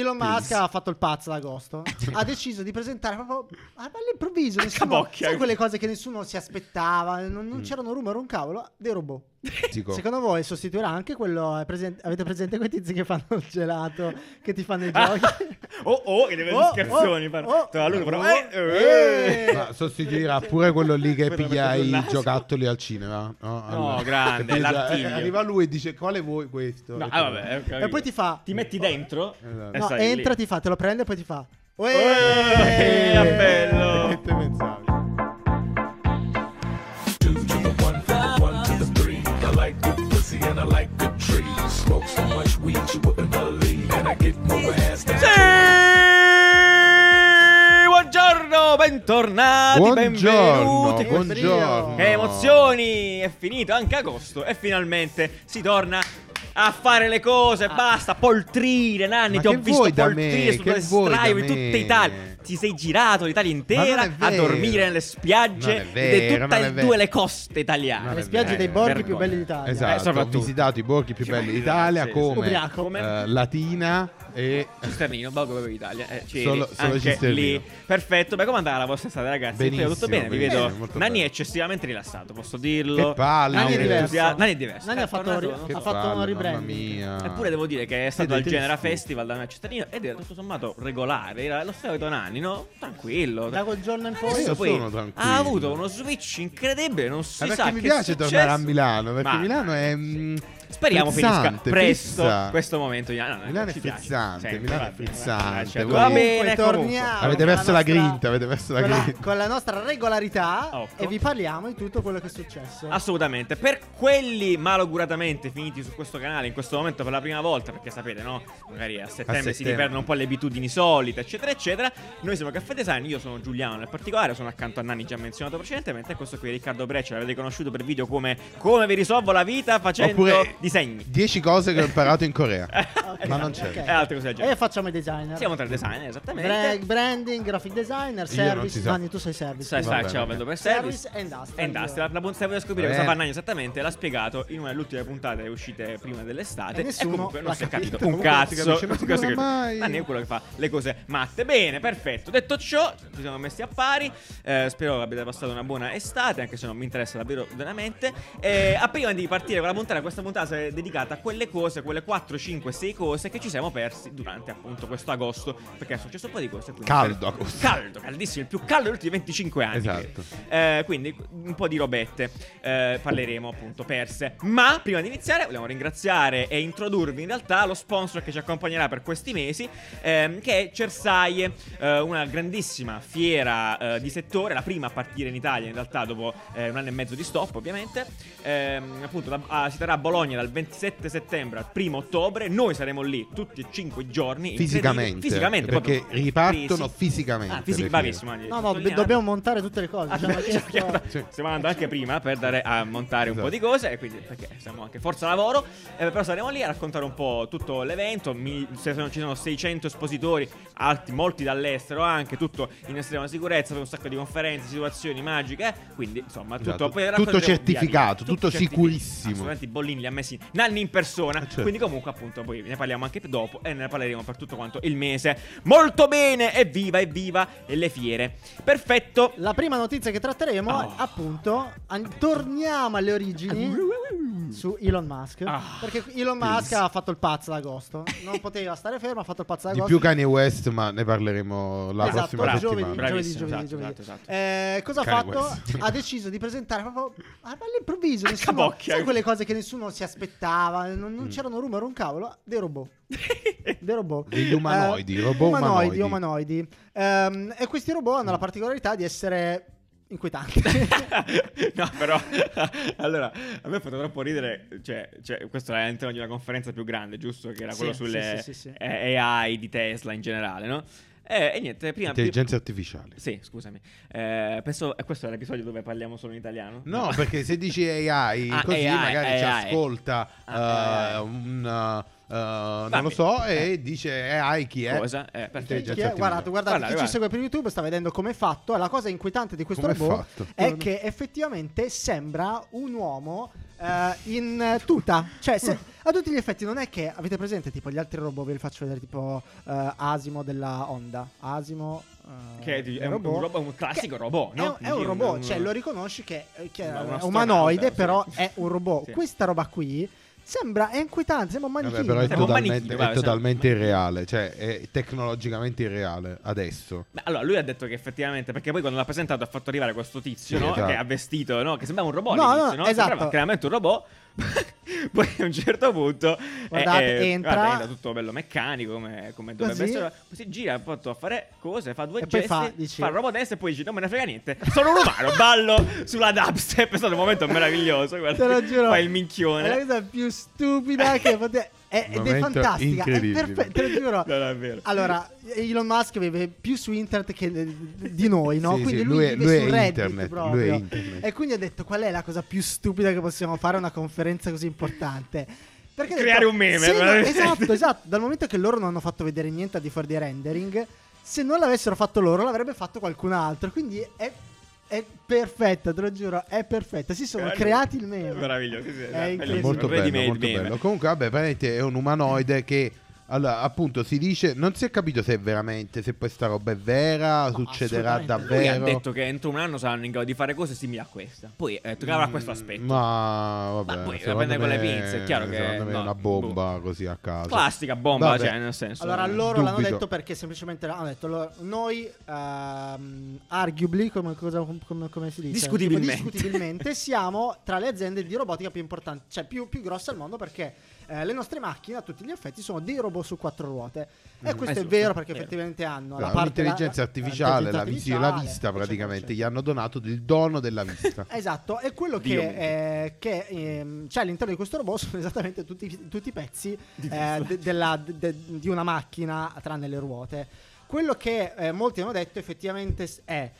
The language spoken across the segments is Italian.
Elon Musk ha fatto il pazzo ad agosto. ha deciso di presentare proprio all'improvviso. Nessuno, sai quelle cose che nessuno si aspettava, non, Mm. non c'erano rumor, un cavolo, dei robot. Secondo voi sostituirà anche quello? è presente- avete presente quei tizi che fanno il gelato, che ti fanno i giochi? Oh, oh, che deve Oh, scherzoni. oh, oh, Tra loro, però, oh, eh, eh. eh. Ma sostituirà pure quello lì che piglia i giocattoli al cinema. No, grande, Capito? l'artiglio. Eh, Arriva lui e dice: Quale vuoi questo? No, E ah, vabbè, capito. E poi ti fa... Ti metti dentro Esatto. No, stai lì. entra, ti fa, te lo prende e poi ti fa... Eh, Uè! bello. Che te pensavi? and I like good trees. Smoke so much weed you wouldn't I get more ass Sì! Buongiorno, bentornati, Buongiorno, benvenuti. buongiorno. Che emozioni! È finito anche agosto e finalmente si torna a fare le cose. Basta poltrire, Nanni. Ma ti ho visto vuoi da poltrire me? su Che due vuoi da straive in tutta Italia. Ti sei girato l'Italia intera a dormire nelle spiagge di tutte e due le coste italiane. Non Le spiagge dei borghi più Vergogna. belli d'Italia. Eh, Esatto, ho soprattutto. visitato i borghi più belli d'Italia Sì, sì. come Ubriaco. Come? eh, Latina e Cisternino, Borgo per l'Italia. Eh, c'eri Solo- solo anche Cisternino. lì. Perfetto. Beh, come andava la vostra estate, ragazzi? Benissimo, tutto bene? Vi vedo. Nanni è eccessivamente rilassato, posso dirlo. Che palle. Nanni è un diverso. Nanni è diverso. Nanni ha fatto, tornato, ri- Che ha fatto palle, un mamma rebranding. mia. Eppure devo dire che è stato al Genera. Festival da a Cittadino ed era tutto sommato regolare, era lo solito Nanni, no? Tranquillo. Da quel giorno in poi... Adesso Io poi sono tranquillo. ha avuto uno switch incredibile, non si Eh, sa perché mi che piace tornare a. Milano perché Milano è mm, Speriamo frizzante, finisca presto frizza. questo momento. No, no, no, Milano è frizzante, Sì, Milano è va bene, frizzante, cioè, Va bene, comunque. torniamo Avete perso la grinta, avete perso la grinta. con la nostra regolarità e vi parliamo di tutto quello che è successo. Assolutamente, per quelli malauguratamente finiti su questo canale in questo momento per la prima volta, perché sapete, no? Magari a settembre, si settembre. riperdono un po' le abitudini solite, eccetera, eccetera. Noi siamo Caffè Design, io sono Giuliano nel particolare, sono accanto a Nanni già menzionato precedentemente, e questo qui è Riccardo Breccia, l'avete conosciuto per video come Come vi risolvo la vita facendo Oppure disegni. 10 cose che ho imparato in Corea. Eh, Ma non c'è. Ok. E altre cose. E facciamo i designer. Siamo tre designer, esattamente. Bra- branding, graphic designer, si service. sa. Nanni, tu sei service. Sai, sai, ciao, vendo per Service service. e industrial. E industrial. La, se vuoi scoprire cosa fa Nagno esattamente, l'ha spiegato in una delle ultime puntate uscite prima dell'estate. E nessuno comunque non l'ha si è capito. un cazzo. Nanni è quello che fa le cose matte. Bene, perfetto. Detto ciò, ci siamo messi a pari. Eh, spero abbiate passato una buona estate, anche se non mi interessa davvero veramente. Eh, a prima di partire con la puntata, questa puntata è dedicata a quelle cose, quelle 4, 5, 6 cose che ci siamo persi durante appunto questo agosto. Perché è successo un po' di cose. Caldo agosto. Caldo, caldissimo, il più caldo degli ultimi 25 anni. Esatto. Eh, quindi un po' di robette eh, parleremo appunto perse. Ma prima di iniziare vogliamo ringraziare e introdurvi in realtà lo sponsor che ci accompagnerà per questi mesi, ehm, che è Cersaie, eh, una grandissima fiera eh, di settore, la prima a partire in Italia in realtà dopo eh, un anno e mezzo di stop ovviamente. Ehm, appunto da- ah, si terrà a Bologna dal 27 settembre al 1 ottobre, noi saremo lì tutti e cinque i giorni. Fisicamente, Fisicamente, perché proprio ripartono crisi. fisicamente Ah, fisic- bravissimo. No, no, sottolineato. dobbiamo montare tutte le cose. Ah, cioè, stiamo Sì. stiamo andando anche prima per dare a montare un Esatto. po' di cose, quindi perché siamo anche forza lavoro. eh, però saremo lì a raccontare un po' tutto l'evento. Mi- se sono- ci sono 600 espositori, alti, molti dall'estero anche, tutto in estrema sicurezza, poi un sacco di conferenze, situazioni magiche. eh, Quindi, insomma, tutto, Esatto. poi Tutto racconteremo via certificato, via. tutto certificato. sicurissimo. Assolutamente i bollini li ha messi Nanni in persona. Eh, certo. Quindi, comunque, appunto, poi ne parliamo anche dopo e ne parleremo per tutto quanto il mese. Molto bene, evviva, evviva le fiere. Perfetto. La prima notizia che tratteremo Oh. è appunto an- torniamo alle origini su Elon Musk. Ah, perché Elon Musk please. ha fatto il pazzo ad agosto. Non poteva stare fermo, ha fatto il pazzo ad Di agosto. più Kanye West, ma ne parleremo la esatto, prossima bravo, giovedì, settimana. giovedì, giovedì, esatto, giovedì. esatto, esatto. Eh, cosa ha fatto? West. ha deciso di presentare proprio all'improvviso. Nessuno, capocchia. sai quelle cose che nessuno si aspettava, non, Mm. non c'erano rumor, un cavolo, dei robot. dei robot. Degli umanoidi, Eh, robot umanoidi. umanoidi. umanoidi. Ehm, e questi robot hanno la particolarità di essere inquietanti. no, però allora a me ha fatto troppo ridere. Cioè, cioè, questo era all'interno di una conferenza più grande, giusto? Che era Sì, quello sì, sulle sì, sì, sì. eh, AI di Tesla in generale, no? Eh, e niente, prima. Intelligenza artificiale. Sì, scusami. Eh, penso questo è l'episodio dove parliamo solo in italiano. No, perché se dici AI, Ah, così AI, magari ci AI. ascolta Ah, AI. un... eh, non lo so, Eh. e dice AI chi è? Cosa? Eh, perfetto. Chi è? Guardate, guardate, Guarda, chi guarda. ci segue per YouTube sta vedendo come è fatto. La cosa inquietante di questo Com'è robot fatto? è che effettivamente sembra un uomo eh, in eh, tuta. Cioè, se- a tutti gli effetti, non è che avete presente tipo gli altri robot, ve li faccio vedere, tipo eh, Asimo della Honda. Asimo. eh, Che è, il è un, un robot- un classico che robot, no? È un, è un robot, un- cioè lo riconosci che, che è umanoide, sì. però è un robot. Sì. Questa roba qui sembra, è inquietante, sembra un Vabbè, manichino. però è totalmente, manichino, è vabbè, totalmente irreale, cioè è tecnologicamente irreale adesso. Beh, allora, lui ha detto che effettivamente, perché poi quando l'ha presentato ha fatto arrivare questo tizio, Sì, no? esatto. Che ha vestito, no? Che sembrava un robot No, all'inizio, no, no? esatto. Sembrava chiaramente un robot. poi a un certo punto Guardate, eh, eh, entra- guarda, tutto bello meccanico come, come dovrebbe essere. Poi si gira un po' a fare cose, fa due E gesti, fa, fa, dici- il robot destro e poi dice non me ne frega niente. Sono un umano, ballo sulla dubstep. È stato un momento meraviglioso. Guarda, Te lo giuro. Fa il È la minchione. cosa più stupida che potete. È, ed è fantastica. È perfetto, te lo giuro. È vero. Allora, Elon Musk vive più su internet che eh, di noi, no? Sì, quindi sì, lui, lui vive lui è su Reddit internet, proprio. lui è internet. E quindi ha detto qual è la cosa più stupida che possiamo fare a una conferenza così importante? Perché Creare detto, un meme, no- esatto, esatto. Dal momento che loro non hanno fatto vedere niente al di fuori dei rendering, se non l'avessero fatto loro, l'avrebbe fatto qualcun altro. Quindi è, è perfetta, te lo giuro, è perfetta. Si sono Bello. creati il meme. Meraviglioso, sì, È bellissimo. incredibile. molto bello, molto bello. Comunque, vabbè, è un umanoide che. Allora, appunto, si dice. Non si è capito se è veramente. Se questa roba è vera, succederà assolutamente. Lui ha davvero. detto che entro un anno saranno in grado di fare cose simili a questa. Poi eh, avrà questo aspetto. Mm, Ma vabbè, Ma poi prendere con le pinze, è chiaro che- secondo me è no, una bomba così a caso. Classica bomba, Vabbè. cioè, nel senso. Allora, loro l'hanno Dubito. detto perché semplicemente hanno detto loro- noi, ehm, arguably, come, cosa- come- come si dice? Discutibilmente. Tipo, discutibilmente siamo tra le aziende di robotica più importanti, cioè più, più grosse al mondo perché eh, le nostre macchine a tutti gli effetti sono dei robot su quattro ruote. E questo Eh, è vero perché vero. effettivamente hanno Allora, la parte l'intelligenza la- artificiale, la, visi- la artificiale, vista praticamente, eccetera. gli hanno donato il dono della vista. Esatto, e quello Dio che, eh, che, ehm, c'è all'interno di questo robot sono esattamente tutti, tutti i pezzi eh, de- della- de- de- di una macchina, tranne le ruote. Quello che eh, molti hanno detto effettivamente è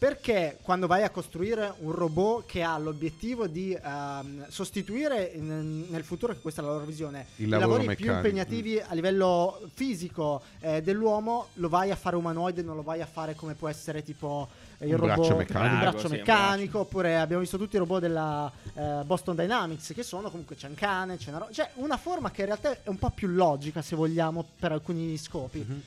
perché quando vai a costruire un robot che ha l'obiettivo di ehm, sostituire in- nel futuro, che questa è la loro visione, Il i lavori più meccanico. impegnativi a livello fisico eh, dell'uomo, lo vai a fare umanoide, non lo vai a fare come può essere tipo il Un robot braccio meccanico. il braccio Sì, un meccanico, oppure abbiamo visto tutti i robot della eh, Boston Dynamics che sono comunque c'è un cane, c'è una ro- cioè una forma che in realtà è un po' più logica se vogliamo per alcuni scopi. Mhm.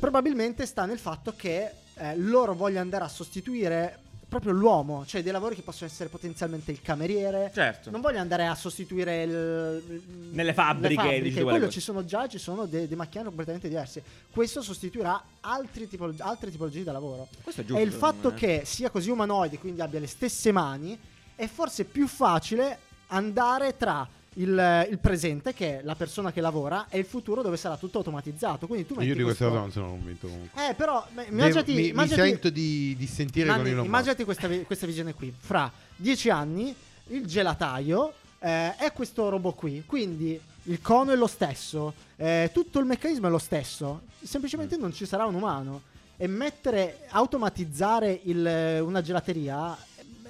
Probabilmente sta nel fatto che eh, loro vogliono andare a sostituire proprio l'uomo, cioè dei lavori che possono essere potenzialmente il cameriere. Certo. Non voglio andare a sostituire il, Nelle fabbriche, dici tu, quello quelle ci sono già, ci sono de- dei macchinari completamente diversi. Questo sostituirà altri tipolo- altre tipologie di lavoro. Questo è giusto. E il fatto me. che sia così umanoide, quindi abbia le stesse mani, è forse più facile andare tra il, il presente, che è la persona che lavora, e il futuro dove sarà tutto automatizzato. Quindi tu metti Io di questa cosa non sono convinto comunque. Eh, però, beh, immaginati, mi, mi immaginati- sento di, di sentire Nanni, con Elon immaginati questa, questa visione qui. Fra dieci anni, il gelataio eh, è questo robot qui. Quindi il cono è lo stesso, eh, tutto il meccanismo è lo stesso. Semplicemente non ci sarà un umano. E mettere, automatizzare il- una gelateria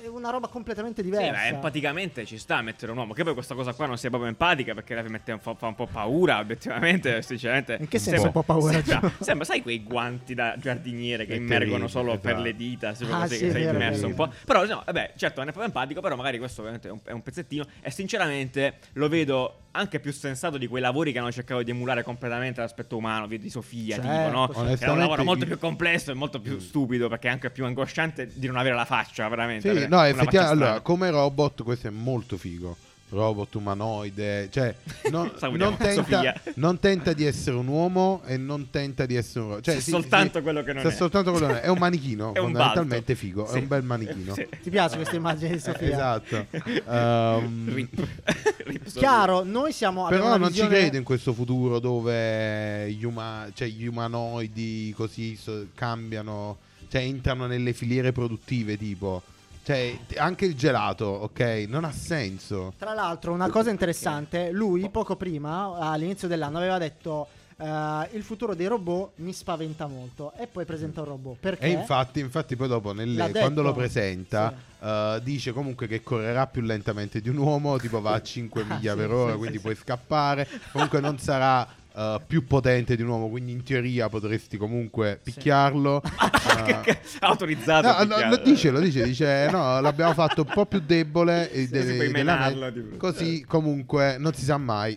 è una roba completamente Sì, diversa. ma empaticamente ci sta a mettere un uomo. Che poi questa cosa qua non sia proprio empatica perché la mette un po', fa un po' paura, obiettivamente. Sinceramente. In che senso Sembra- un po' paura? Sembra, sembra, sai, quei guanti da giardiniere che immergono solo per esatto. le dita. Sempre Ah, così sì, sei vero, immerso è un vero. po'. Però, no, vabbè, certo, non è proprio empatico. Però magari questo ovviamente è un, è un pezzettino. E sinceramente lo vedo anche più sensato di quei lavori che hanno cercato di emulare completamente l'aspetto umano, di Sofia, Certo, tipo, no? Che è un Onestamente, lavoro molto più complesso e molto più stupido perché è anche più angosciante di non avere la faccia, veramente. Sì, no, effettivamente, allora, come robot questo è molto figo. Robot umanoide, cioè non, non tenta, non tenta di essere un uomo e non tenta di essere un robot. Cioè, sì, soltanto sì, quello che non è. soltanto quello che non è. È un manichino, È un fondamentalmente balto. figo, Sì. è un bel manichino. Sì. Ti piace questa immagine di Sofia? Esatto. Ehm, Rip. Rip. Chiaro, noi siamo. Però non visione- ci credo in questo futuro dove gli, uma- cioè, gli umanoidi così so- cambiano, cioè entrano nelle filiere produttive tipo. Cioè, anche il gelato, ok? Non ha senso. Tra l'altro, una cosa interessante, lui poco prima, all'inizio dell'anno, aveva detto eh, il futuro dei robot mi spaventa molto e poi presenta un robot. Perché? E infatti, infatti poi dopo, nelle- quando lo presenta, Sì. eh, dice comunque che correrà più lentamente di un uomo, tipo va a 5 Ah, miglia sì, per ora, sì, quindi sì, puoi scappare. Comunque non sarà eh, più potente di un uomo, quindi in teoria potresti comunque picchiarlo. Eh, Autorizzato. No, a no, lo dice, lo dice, dice no, l'abbiamo fatto un po' più debole Sì, sì, della menarlo, me- tipo. così comunque non si sa mai.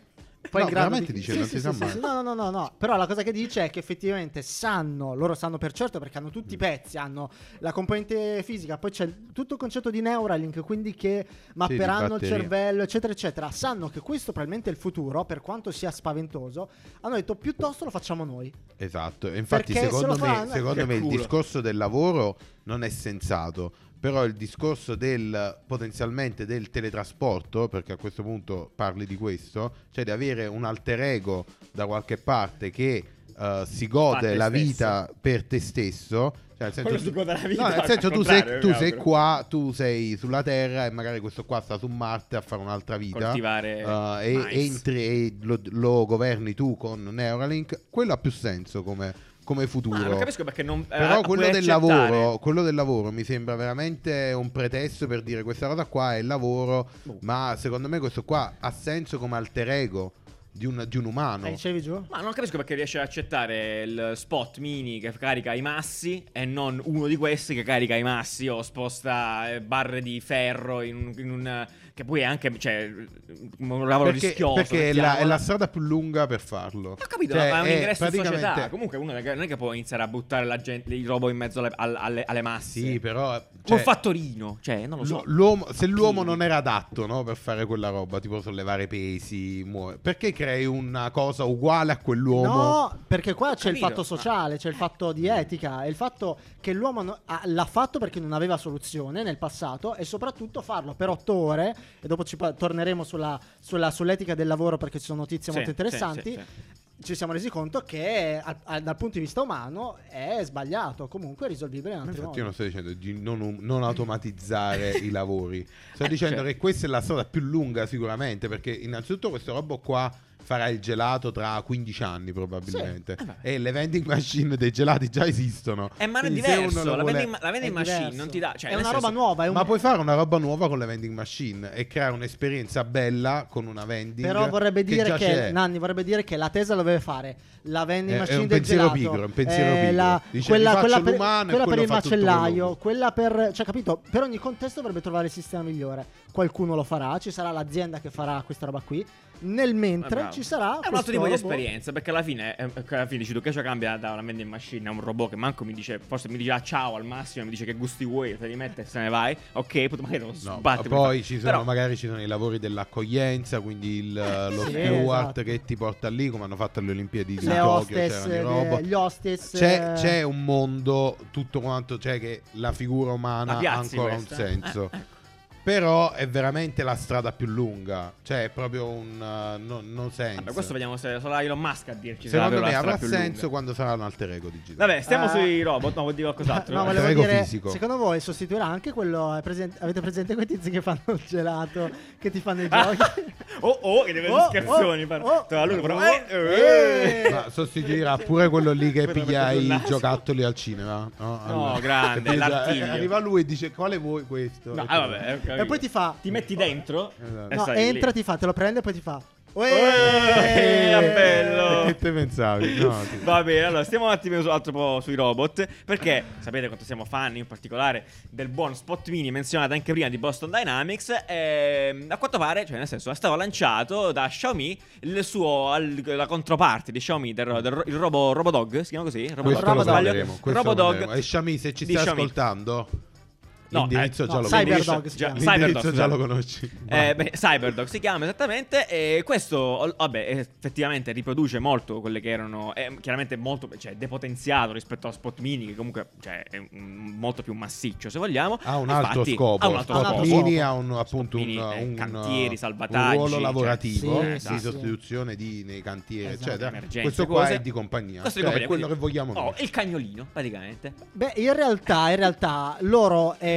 Poi no, in grado veramente di- dice Sì, non sì, si sa sì, mai. sì, No, no, no, no. Però la cosa che dice è che effettivamente sanno, loro sanno per certo perché hanno tutti i pezzi, hanno la componente fisica, poi c'è tutto il concetto di Neuralink, quindi che mapperanno il cervello, eccetera, eccetera. Sanno che questo probabilmente è il futuro, per quanto sia spaventoso. Hanno detto piuttosto lo facciamo noi. Esatto, infatti Perché se secondo lo me, fanno- secondo me il discorso del lavoro non è sensato, però il discorso del potenzialmente del teletrasporto, perché a questo punto parli di questo, cioè di avere un alter ego da qualche parte che eh, si gode la stesso. vita per te stesso. Cioè, nel senso, Quello si gode la vita, no, nel senso tu, sei, tu sei qua, tu sei sulla Terra e magari questo qua sta su Marte a fare un'altra vita. Coltivare eh, e entri e lo, lo governi tu con Neuralink, quello ha più senso come, come futuro. Ah, non capisco perché non. eh, Però quello del, lavoro, quello del lavoro mi sembra veramente un pretesto per dire questa cosa qua è il lavoro, Boh. ma secondo me questo qua ha senso come alter ego di un, di un umano. Eh, dicevi giù? Ma non capisco perché riesce ad accettare il spot mini che carica i massi e non uno di questi che carica i massi o sposta eh, barre di ferro in un. in un- che poi è anche. Cioè, un lavoro Perché, rischioso. perché è, la, è la strada più lunga per farlo. Ho capito, Cioè, ma è un è ingresso in praticamente- società. Comunque uno non è che può iniziare a buttare la gente, il robot in mezzo alle, alle- alle- masse. Sì, però... Cioè, un fattorino. Cioè, non lo so. L'uomo- se l'uomo non era adatto no, per fare quella roba, tipo sollevare pesi, muovere, perché crei una cosa uguale a quell'uomo? No, perché qua c'è il capito, fatto sociale, c'è il fatto di etica, è il fatto che l'uomo no- ha- l'ha fatto perché non aveva soluzione nel passato e soprattutto farlo per otto ore, e dopo ci pa- torneremo sulla, sulla- sull'etica del lavoro perché ci sono notizie Sì, molto interessanti. sì, sì. Ci siamo resi conto che al- al- dal punto di vista umano è sbagliato, comunque è risolvibile in altri Infatti io modi. non sto dicendo di non, um, non automatizzare i lavori, sto dicendo cioè. che questa è la strada più lunga sicuramente, perché innanzitutto questo robot qua farà il gelato tra 15 anni probabilmente Sì, eh e le vending machine dei gelati già esistono. Eh, ma non è diverso. La vuole- vending, la vending È machine diverso. non ti dà. Cioè, è una senso- roba nuova, è un Ma puoi fare una roba nuova con le vending machine e creare un'esperienza bella con una vending Però vorrebbe dire che, c'è. Nanni vorrebbe dire che la Tesla dovrebbe fare la vending È- è machine un del pensiero gelato, pigro, è un pensiero eh, pigro. la- Dice, quella, quella per, quella per il macellaio, quella per cioè capito, per ogni contesto dovrebbe trovare il sistema migliore. Qualcuno lo farà, ci sarà l'azienda che farà questa roba qui. Nel Eh, mentre ci sarà È un altro tipo di esperienza. Perché alla fine, eh, che alla fine dici tu che ciò cambia da una vending machine a un robot che manco mi dice, forse mi dice ah, ciao al massimo, mi dice che gusti vuoi, te li mette e se ne vai. Ok, magari te lo No, sbatti. ma poi ci sono, Però- magari ci sono i lavori dell'accoglienza, quindi il, lo sì, steward esatto. che ti porta lì, come hanno fatto alle Olimpiadi di Le Tokyo, hostess, eh, robot. gli hostess C'è, eh, c'è un mondo tutto quanto, cioè che la figura umana ha ancora questa. un senso. Eh, ecco. Però è veramente la strada più lunga, cioè è proprio un uh, no, no senso. Vabbè, questo vediamo se sarà Elon Musk a dirci se Secondo me la avrà senso lunga. quando sarà un alter ego digitale. Vabbè, stiamo Eh, sui robot. No, vuol dire qualcos'altro. No, eh. volevo dire, fisico. secondo voi sostituirà anche quello, presente- avete presente quei tizi che fanno il gelato, che ti fanno i giochi? oh, oh, che deve Oh, scherzoni. oh, per- oh, tra lui, però. oh, eh, eh. eh. Ma sostituirà pure quello lì che piglia per i giocattoli al cinema. No, grande, piglia- l'artiglio. eh, Arriva lui e dice quale vuoi questo? No, ah, vabbè, capito. E poi ti fa... Ti metti dentro. Esatto. e No, stai lì. entra, ti fa, te lo prende e poi ti fa... Eh, Uè! bello. E Che te pensavi? No, sì. Va bene, allora stiamo un attimo su, altro po' sui robot. Perché sapete quanto siamo fan, in particolare, del buon Spot Mini menzionato anche prima di Boston Dynamics. E, a quanto pare, cioè nel senso, è stato lanciato da Xiaomi il suo, al- la controparte di Xiaomi, del, del- il Robo, Robodog. Si chiama così? Questo lo Robodog. vedremo. questo lo vedremo. E Xiaomi, se ci Di stai Xiaomi. ascoltando, No, l'indirizzo eh, già no, lo Cyberdog si Già- chiama. Cyberdog, già lo conosci. Eh, beh, Cyberdog si chiama esattamente. E questo, vabbè, effettivamente riproduce molto quelle che erano. È chiaramente molto cioè, depotenziato rispetto a Spot Mini, che comunque cioè, è un- molto più massiccio, se vogliamo. Ha un Infatti, altro scopo. Ha un altro Spot scopo. Mini ha un, appunto un, Mini, eh, un- cantieri, un salvataggi, ruolo cioè, lavorativo di sì, sì. sostituzione di, nei cantieri, Esatto. eccetera. Emergenze, Questo qua cose. è di compagnia. Questo è cioè, di è quello che quindi- vogliamo Oh, noi. il cagnolino, praticamente. Beh, in realtà, in realtà, loro... eh,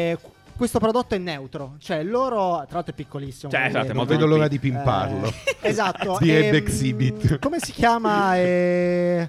questo prodotto è neutro, cioè loro, tra l'altro è piccolissimo. Cioè, esatto, vedo no? l'ora di pimparlo. Eh, esatto. Di ehm, Head Exhibit. Come si chiama? eh,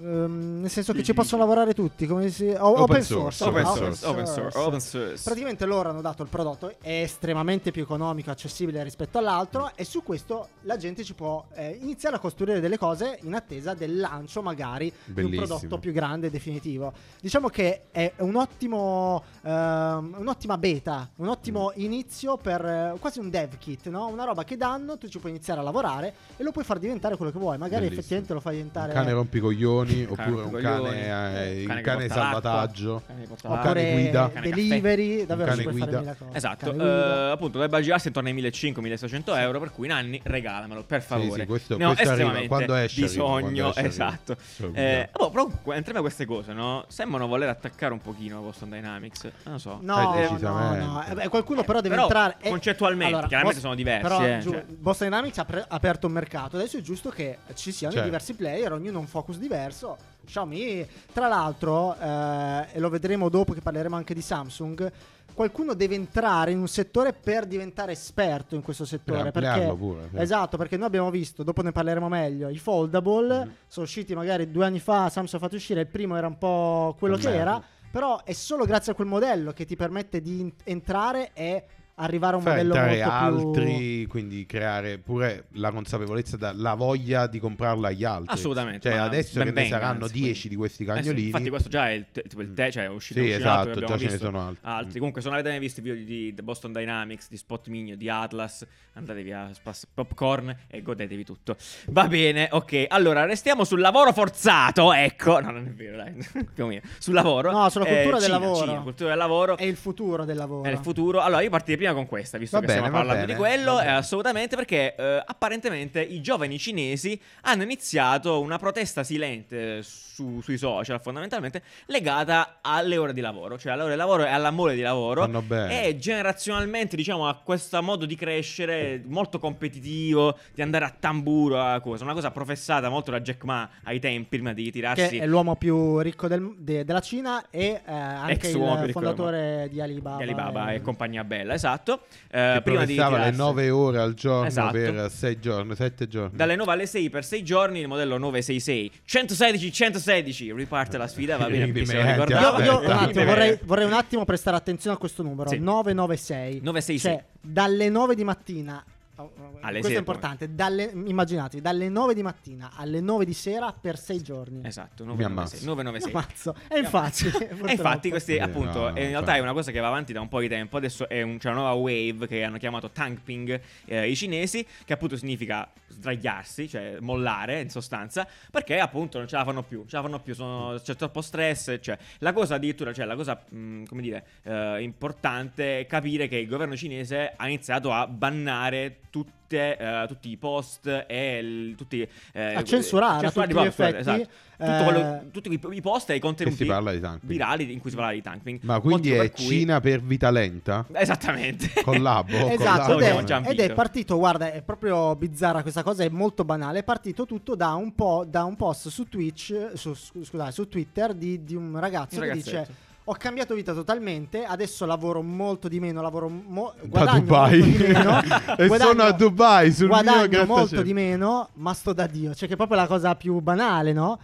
Ehm, nel senso che ci possono lavorare tutti, come si... o- Open open, source, source. Open ah, source, open source, open source. Praticamente loro hanno dato il prodotto, è estremamente più economico, accessibile rispetto all'altro e su questo la gente ci può eh, iniziare a costruire delle cose in attesa del lancio magari di un Bellissimo. prodotto più grande e definitivo. Diciamo che è un ottimo, ehm, un'ottima beta, un ottimo Mm. inizio per eh, quasi un dev kit, no? una roba che danno, tu ci puoi iniziare a lavorare e lo puoi far diventare quello che vuoi, magari Bellissimo. effettivamente lo fai Un diventare... cane rompicoglioni Cane oppure un cane, eh, un il cane cane salvataggio. Un cane guida. Delivery, davvero cane ci puoi fare guida. mille cose. Esatto, Cane guida. eh, appunto dovrebbe girarsi intorno ai 1500-1600 euro, per cui Nanni regalamelo per favore. sì, questo- ne ho questo arriva, estremamente quando esce bisogno, quando esce arriva. esatto. Eh, boh, però entrambe queste cose, no? Sembrano voler attaccare un pochino Boston Dynamics. Non lo so. No, Eh, no, decisamente. no. Eh, qualcuno però deve Però, entrare. eh, concettualmente, chiaramente sono diversi, Però eh, giù, cioè. Boston Dynamics ha pre- aperto un mercato. Adesso è giusto che ci siano Certo. diversi player, ognuno ha un focus diverso. Xiaomi, tra l'altro, eh, e lo vedremo dopo che parleremo anche di Samsung. Qualcuno deve entrare in un settore per diventare esperto in questo settore. Per perché, pure, sì. esatto, perché noi abbiamo visto, dopo ne parleremo meglio. I foldable Mm. sono usciti magari due anni fa. Samsung ha fatto uscire. Il primo era un po' quello Una che merda. era. Però è solo grazie a quel modello che ti permette di entrare e arrivare a un Far modello molto più altri, quindi creare pure la consapevolezza, da- la voglia di comprarla agli altri. Assolutamente, Cioè, adesso ben che ne saranno anzi, 10 quindi. di questi Eh sì, cagnolini. infatti, questo già è il, te- tipo il te, cioè è uscito, Sì, uscito un altro esatto, che già ce ne sono altri. Comunque, se non avete mai visto i video di The Boston Dynamics, di Spot Migno, di Atlas, andatevi a spas- popcorn e godetevi tutto. Va bene, ok. Allora, restiamo sul lavoro forzato. Ecco, no, non è vero, dai. Più o meno. Sul lavoro. No, sulla cultura del Cina, lavoro. Cina, cultura del lavoro. È il futuro del lavoro. È il futuro. Allora, io partirei prima con questa, visto Va che bene, stiamo parlando bene, di quello. eh, assolutamente, perché eh, apparentemente i giovani cinesi hanno iniziato una protesta silente su- sui social, fondamentalmente legata alle ore di lavoro, cioè alle ore di lavoro e alla mole di lavoro. Fanno bene. E generazionalmente, diciamo, a questo modo di crescere molto competitivo, di andare a tamburo, a cosa. Una cosa professata molto da Jack Ma ai tempi, prima di che ritirarsi è l'uomo più ricco del- de- della Cina e eh, anche il fondatore di Alibaba. di Alibaba e compagnia bella, esatto. Che Eh, prima di professava le ritirarsi. 9 ore al giorno Esatto. per 6 giorni, 7 giorni. Dalle 9 alle 6 per 6 giorni, il modello 966. 116, 116. Riparte la sfida, va bene. Siamo metti, ricordati. Io, io un attimo, vorrei, vorrei un attimo prestare attenzione a questo numero: Sì. 996. 966. Cioè, dalle 9 di mattina. Oh, Alle questo sei, è importante. Dalle, immaginatevi, dalle 9 di mattina alle 9 di sera per 6 giorni. Esatto, Mi 996. ammazzo. 996. Ammazzo. E infatti, E infatti, questi Sì, appunto, no, eh, in realtà infatti. è una cosa che va avanti da un po' di tempo. Adesso è un- c'è una nuova wave che hanno chiamato tankping eh, i cinesi, che appunto significa sdraiarsi, cioè mollare in sostanza, perché appunto non ce la fanno più. Ce la fanno più, sono- c'è troppo stress. Cioè, la cosa addirittura, cioè la cosa, mh, come dire, eh, importante è capire che il governo cinese ha iniziato a bannare tutte, eh, tutti i post e il- tutti eh, A censurare a tutti gli post, effetti, esatto. Tutto eh, quello- tutti i, i post e i contenuti virali in cui si parla di tankping. Ma quindi è per cui- Cina per vita lenta? Esattamente. Collabo? Esatto, collabo? ed è, ed è partito, guarda, è proprio bizzarra questa cosa, è molto banale. È partito tutto da un po' da un post su Twitch, su, scu- scusate, su Twitter di, di un ragazzo Un che dice: Ho cambiato vita totalmente, adesso lavoro molto di meno, lavoro mo- Da Dubai. molto di meno. e guadagno- sono a Dubai sul mio guadagno molto grattacielo. di meno, ma sto da Dio. Cioè, che è proprio la cosa più banale, no?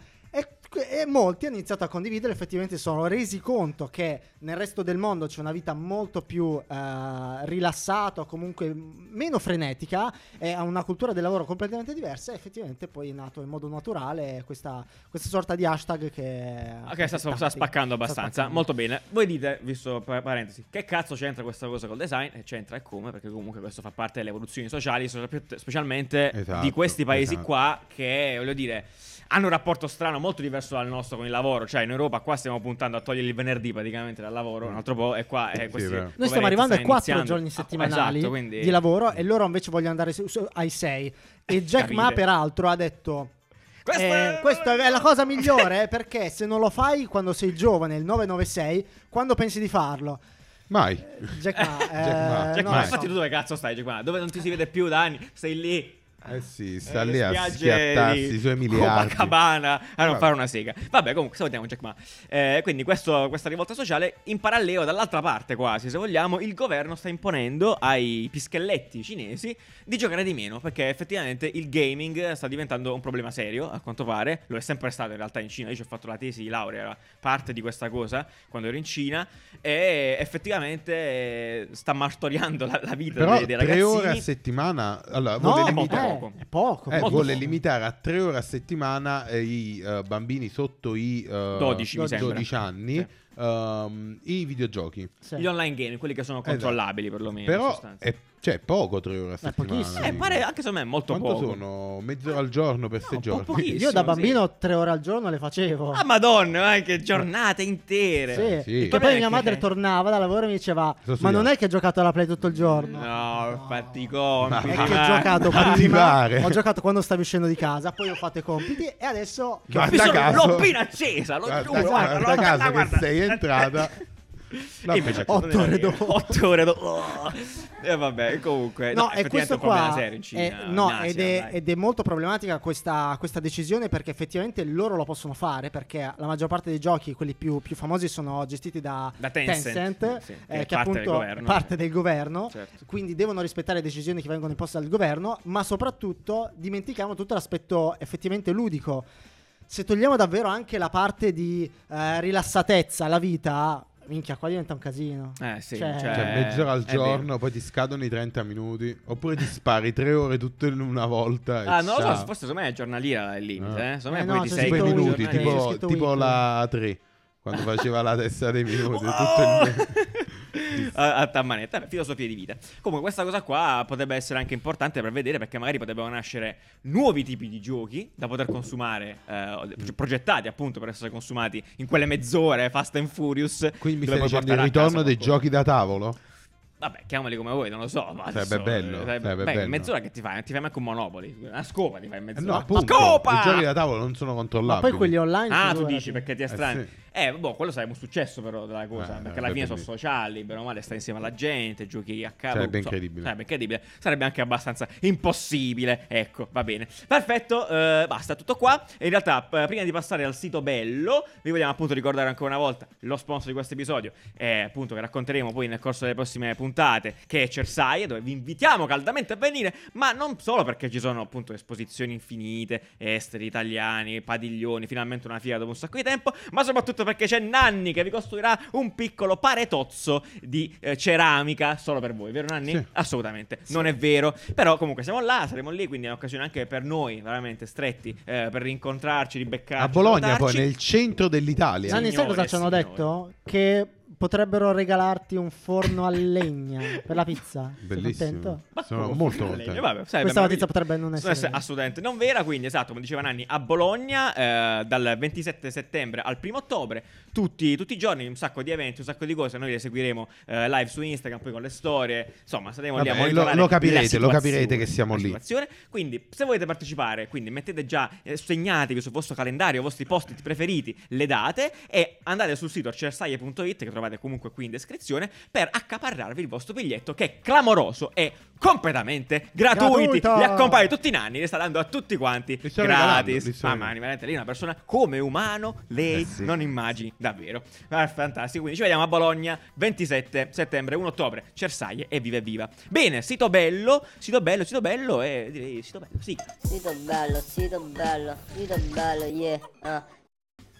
E, molti hanno iniziato a condividere, effettivamente si sono resi conto che nel resto del mondo c'è una vita molto più eh, rilassata, o comunque meno frenetica, e ha una cultura del lavoro completamente diversa. E effettivamente poi è nato in modo naturale questa, questa sorta di hashtag che. Ok, sta, sta tanti- spaccando sta abbastanza. spaccando. Molto bene. Voi dite, visto pa- parentesi, che cazzo c'entra questa cosa col design? E c'entra e come? Perché comunque questo fa parte delle evoluzioni sociali, specialmente Esatto, di questi paesi esatto. qua che, voglio dire, hanno un rapporto strano molto diverso dal nostro con il lavoro. Cioè, in Europa qua stiamo puntando a togliere il venerdì praticamente dal lavoro, un altro po', e qua è Sì, questi vero. Noi stiamo arrivando ai stanno 4 iniziando. giorni Ah, settimanali esatto, quindi- di lavoro e loro invece vogliono andare su- su- ai 6. E Jack Ma, peraltro, ha detto: Eh, è- questa è la cosa migliore perché se non lo fai quando sei giovane, il 996, quando pensi di farlo? Mai. Jack Ma, eh, Jack Ma. Jack no, Ma, infatti tu dove cazzo stai, Jack Ma? Dove non ti si vede più da anni? Sei lì Eh sì, sta Eh, lì a schiattarsi di i suoi miliardi. Copacabana a non fare una sega. Vabbè, comunque salutiamo Jack Ma. Eh, quindi questo- questa rivolta sociale in parallelo dall'altra parte quasi, se vogliamo, il governo sta imponendo ai pischelletti cinesi di giocare di meno perché effettivamente il gaming sta diventando un problema serio, a quanto pare. Lo è sempre stato in realtà in Cina. Io ci ho fatto la tesi di laurea, era parte di questa cosa quando ero in Cina e effettivamente eh, sta martoriando la, la vita Però dei, dei tre ragazzini. ore a settimana. Allora, No, è molto poco. È poco. Eh, vuole poco. limitare a tre ore a settimana i eh, bambini sotto i eh, 12, mi sembra. 12 anni Sì. Ehm, i videogiochi. Sì. Gli online game, quelli che sono Esatto. controllabili perlomeno. in Però è, cioè, poco tre ore a settimana. pochissimo. Eh, pare anche secondo me è molto Quanto poco. sono? Mezz'ora al giorno per sei un po' giorni. pochissimo. Io da sì. bambino tre ore al giorno le facevo. Ah, madonna, anche giornate intere. Sì. Sì. E Il poi mia è madre che- tornava da lavoro e mi diceva: Cosa Ma studiavi?" non è che hai giocato alla play tutto il giorno? No, fatti i compiti. È Ma- che ho giocato Ma prima. Ho giocato quando stavi uscendo di casa, poi ho fatto i compiti e adesso. che ho Guarda caso. l'ho appena accesa, lo Guarda, giuro. guarda guarda, che guarda. sei entrata. E invece Vabbè. Otto ore dopo. Otto ore dopo. Oh. E vabbè, comunque. No, Eh, e questo qua serio in Cina, è, in no, Asia, ed, è, ed è molto problematica questa, questa decisione perché effettivamente loro lo possono fare perché la maggior parte dei giochi, quelli più, più famosi, sono gestiti da, Da Tencent, sì, eh, che che del appunto governo. è parte del governo, Certo. quindi devono rispettare le decisioni che vengono imposte dal governo, ma soprattutto dimentichiamo tutto l'aspetto effettivamente ludico. Se togliamo davvero anche la parte di eh, rilassatezza, la vita, minchia, qua diventa un casino. Eh sì, Cioè- cioè, Cioè, mezz'ora al vero. giorno, poi ti scadono i 30 minuti. Oppure ti spari tre ore tutte in una volta. Ah, non lo so, forse secondo me è giornaliera il limite, Ah. eh. Secondo Eh me no, poi ti c'è sei minuti, tipo, tipo la 3 quando faceva la testa dei minuti. Tutto il... a, a tammanetta, Beh, filosofia di vita. Comunque, questa cosa qua potrebbe essere anche importante per vedere perché magari potrebbero nascere nuovi tipi di giochi da poter consumare, eh, progettati appunto per essere consumati in quelle mezz'ore Fast and Furious. Quindi mi stai dicendo il ritorno dei giochi da tavolo? Vabbè, chiamali come vuoi, non lo so. Ma Sarebbe adesso, bello, eh, sarebbe beh, bello. mezz'ora che ti fai? Ti fai manco un Monopoli. Una scopa ti fai in Eh, mezz'ora. no, appunto. Scopa! I giochi da tavolo non sono Ma controllabili. poi quelli online. Ah, tu dici perché ti è strano. sì. Eh, boh, quello sarebbe un successo però della cosa. Eh, perché alla fine sono sociali, bene o male, stai insieme alla gente, giochi a capo. Sarebbe so, incredibile. Sarebbe incredibile. Sarebbe anche abbastanza impossibile. Ecco, va bene. Perfetto, eh, basta, tutto qua. E in realtà, eh, prima di passare al sito bello, vi vogliamo appunto ricordare ancora una volta lo sponsor di questo episodio, è appunto che racconteremo poi nel corso delle prossime puntate, che è Cersaie, dove vi invitiamo caldamente a venire, ma non solo perché ci sono appunto esposizioni infinite, esteri, italiani, padiglioni, finalmente una fiera dopo un sacco di tempo, ma soprattutto perché c'è Nanni che vi costruirà un piccolo paretozzo di eh, ceramica solo per voi, vero Nanni? Sì. Assolutamente, non è vero, però comunque siamo là, saremo lì, quindi è un'occasione anche per noi, veramente stretti, eh, per rincontrarci, ribeccarci. A Bologna, poi, salutarci. nel centro dell'Italia. Nanni, sai cosa ci hanno detto? Che potrebbero regalarti un forno a legna per la pizza. Bellissimo. Sono molto contento. Vabbè, sarebbe Questa notizia potrebbe non essere vera. assolutamente non vera, quindi esatto, come diceva Nanni, a Bologna eh, dal 27 settembre al 1 ottobre, tutti, tutti i giorni un sacco di eventi, un sacco di cose, noi le seguiremo eh, live su Instagram, poi con le storie, insomma saremo lì a Vabbè, monitorare lo- lo capirete, lo capirete che siamo lì. situazione. Quindi se volete partecipare, quindi mettete già, eh, segnatevi sul vostro calendario, i vostri post preferiti, le date e andate sul sito cersaie.it che trovate comunque qui in descrizione per accaparrarvi il vostro biglietto che è clamoroso e completamente gratuiti. Gratuito! Li accompagna tutti i nanni, li sta dando a tutti quanti Li gratis. Mamma mia, veramente lei è una persona come umano, lei Eh sì. non immagini davvero. Ah, fantastico, quindi ci vediamo a Bologna 27 settembre, 1 ottobre, Cersaie e viva e viva. Bene, sito bello, sito bello, sito bello e direi sito bello, sì. Sito bello, sito bello, sito bello, yeah. Ah.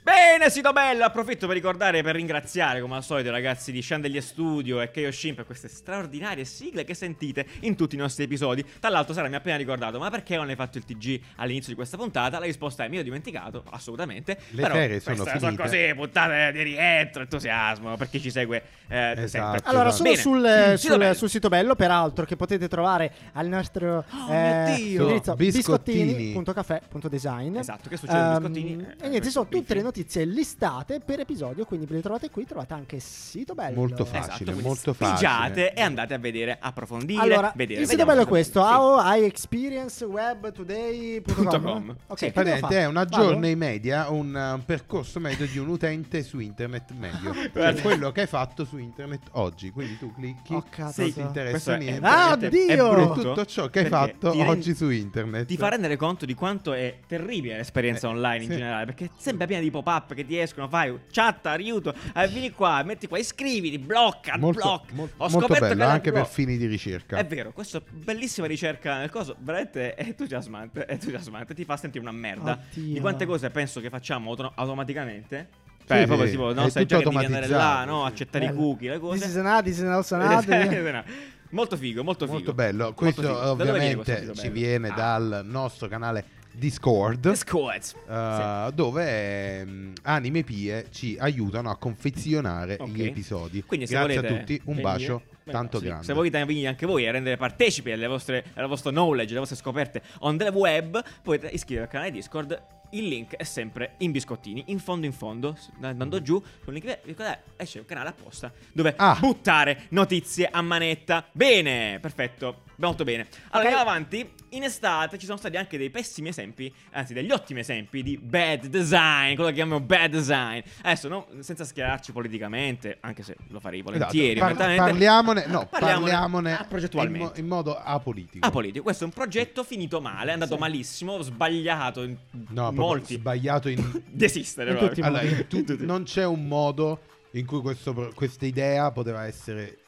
Bene, sito bello, approfitto per ricordare e per ringraziare come al solito i ragazzi di Chandelier Studio e Chaos Shin per queste straordinarie sigle che sentite in tutti i nostri episodi. Tra l'altro Sara mi ha appena ricordato, ma perché non hai fatto il TG all'inizio di questa puntata? La risposta è mi ho dimenticato, assolutamente. Le Però ferie sono queste sono finite. così, puntate di rientro, entusiasmo per chi ci segue eh, Esatto. sempre. Allora, Esatto. sono Bene. sul, Mm, sito sul- bello. sul sito bello, peraltro, che potete trovare al nostro Oh, eh, indirizzo Biscottini. biscottini.caffè.design. Esatto, che succede ai Ehm, biscottini? Eh, e niente, ci sono tutte le notizie listate per episodio, quindi le trovate qui, trovate anche il sito bello. Molto Esatto, facile, quindi molto facile. Pigiate e andate a vedere, approfondire, Allora, vedere. il sito bello è questo, sì. howixperience.webtoday.com .com. Ok, Sì, Praticamente è un Vado? aggiorno media, un uh, percorso medio di un utente su internet medio. cioè quello che hai fatto su internet oggi. Quindi tu clicchi, Oh, cazzo. non ti interessa è- niente. Ah, veramente- è tutto ciò che hai fatto oggi su internet. Ti fa rendere conto di quanto è terribile l'esperienza Eh, online in generale. Perché è sempre piena di pop-up che ti escono. Fai chat, aiuto, eh, vieni qua, metti qua, iscriviti, blocca, molto, blocca. mol- Ho molto scoperto bello anche per blocca. fini di ricerca. È vero, questa bellissima ricerca nel coso veramente è entusiasmante, è entusiasmante, ti fa sentire una merda. Oddio. Di quante cose penso che facciamo auto- automaticamente. Sì, Beh, sì, proprio tipo, no, è sai già che devi andare là, no, sì. accettare i Bello. cookie, le This cose. an ad. molto figo, molto figo. Molto bello. Molto Questo figo. Da dove viene ovviamente questo ci bello? viene Ah. dal nostro canale Discord. Discord. eh, dove ehm, Anime Pie ci aiutano a confezionare Ok. gli episodi. Quindi Grazie volete a tutti, un bacio Beh, tanto sì, grande. Se volete venire anche voi a rendere partecipi alle vostre, al vostro knowledge, alle vostre scoperte on the web, potete iscrivervi al canale Discord. Il link è sempre in biscottini, in fondo in fondo, andando giù, con il link ricordate, esce un canale apposta dove Ah. buttare notizie a manetta. Bene, perfetto, molto bene. Allora andiamo avanti. In estate ci sono stati anche dei pessimi esempi, anzi degli ottimi esempi di bad design, quello che chiamiamo bad design. Adesso no, senza schierarci politicamente, anche se lo farei volentieri, Esatto. Par- parliamone, no, Parliamone, parliamone progettualmente. in, mo- in modo apolitico. Ah, politico. Questo è un progetto finito male, è andato malissimo, sbagliato in No, molti. sbagliato in Desistere In Allora, in tu- non c'è un modo in cui questo questa idea poteva essere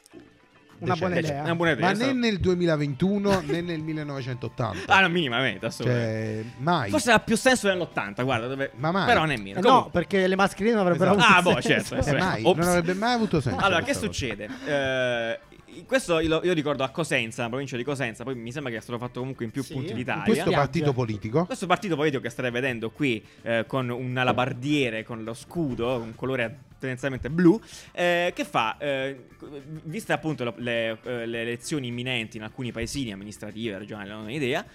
Una buona idea. Una buona idea. Ma né nel 2021 né nel 1980. Ah, no, minimamente, assolutamente. cioè, mai. Forse ha più senso nell'80, guarda, dove... Ma mai. Però nemmeno. Eh Comunque- no, perché le mascherine non avrebbero Esatto. avuto Ah, boh, senso. certo, Eh, eh, mai, Ops. non avrebbe mai avuto senso. Allora, che succede? Eh, questo io, io ricordo a Cosenza, la provincia di Cosenza, poi mi sembra che è stato fatto comunque in più Sì, punti d'Italia. Questo partito politico Questo partito politico che state vedendo qui eh, con un alabardiere con lo scudo, un colore tendenzialmente blu, eh, che fa, eh, viste appunto le, eh, le elezioni imminenti in alcuni paesini amministrative, regionali, non ho idea,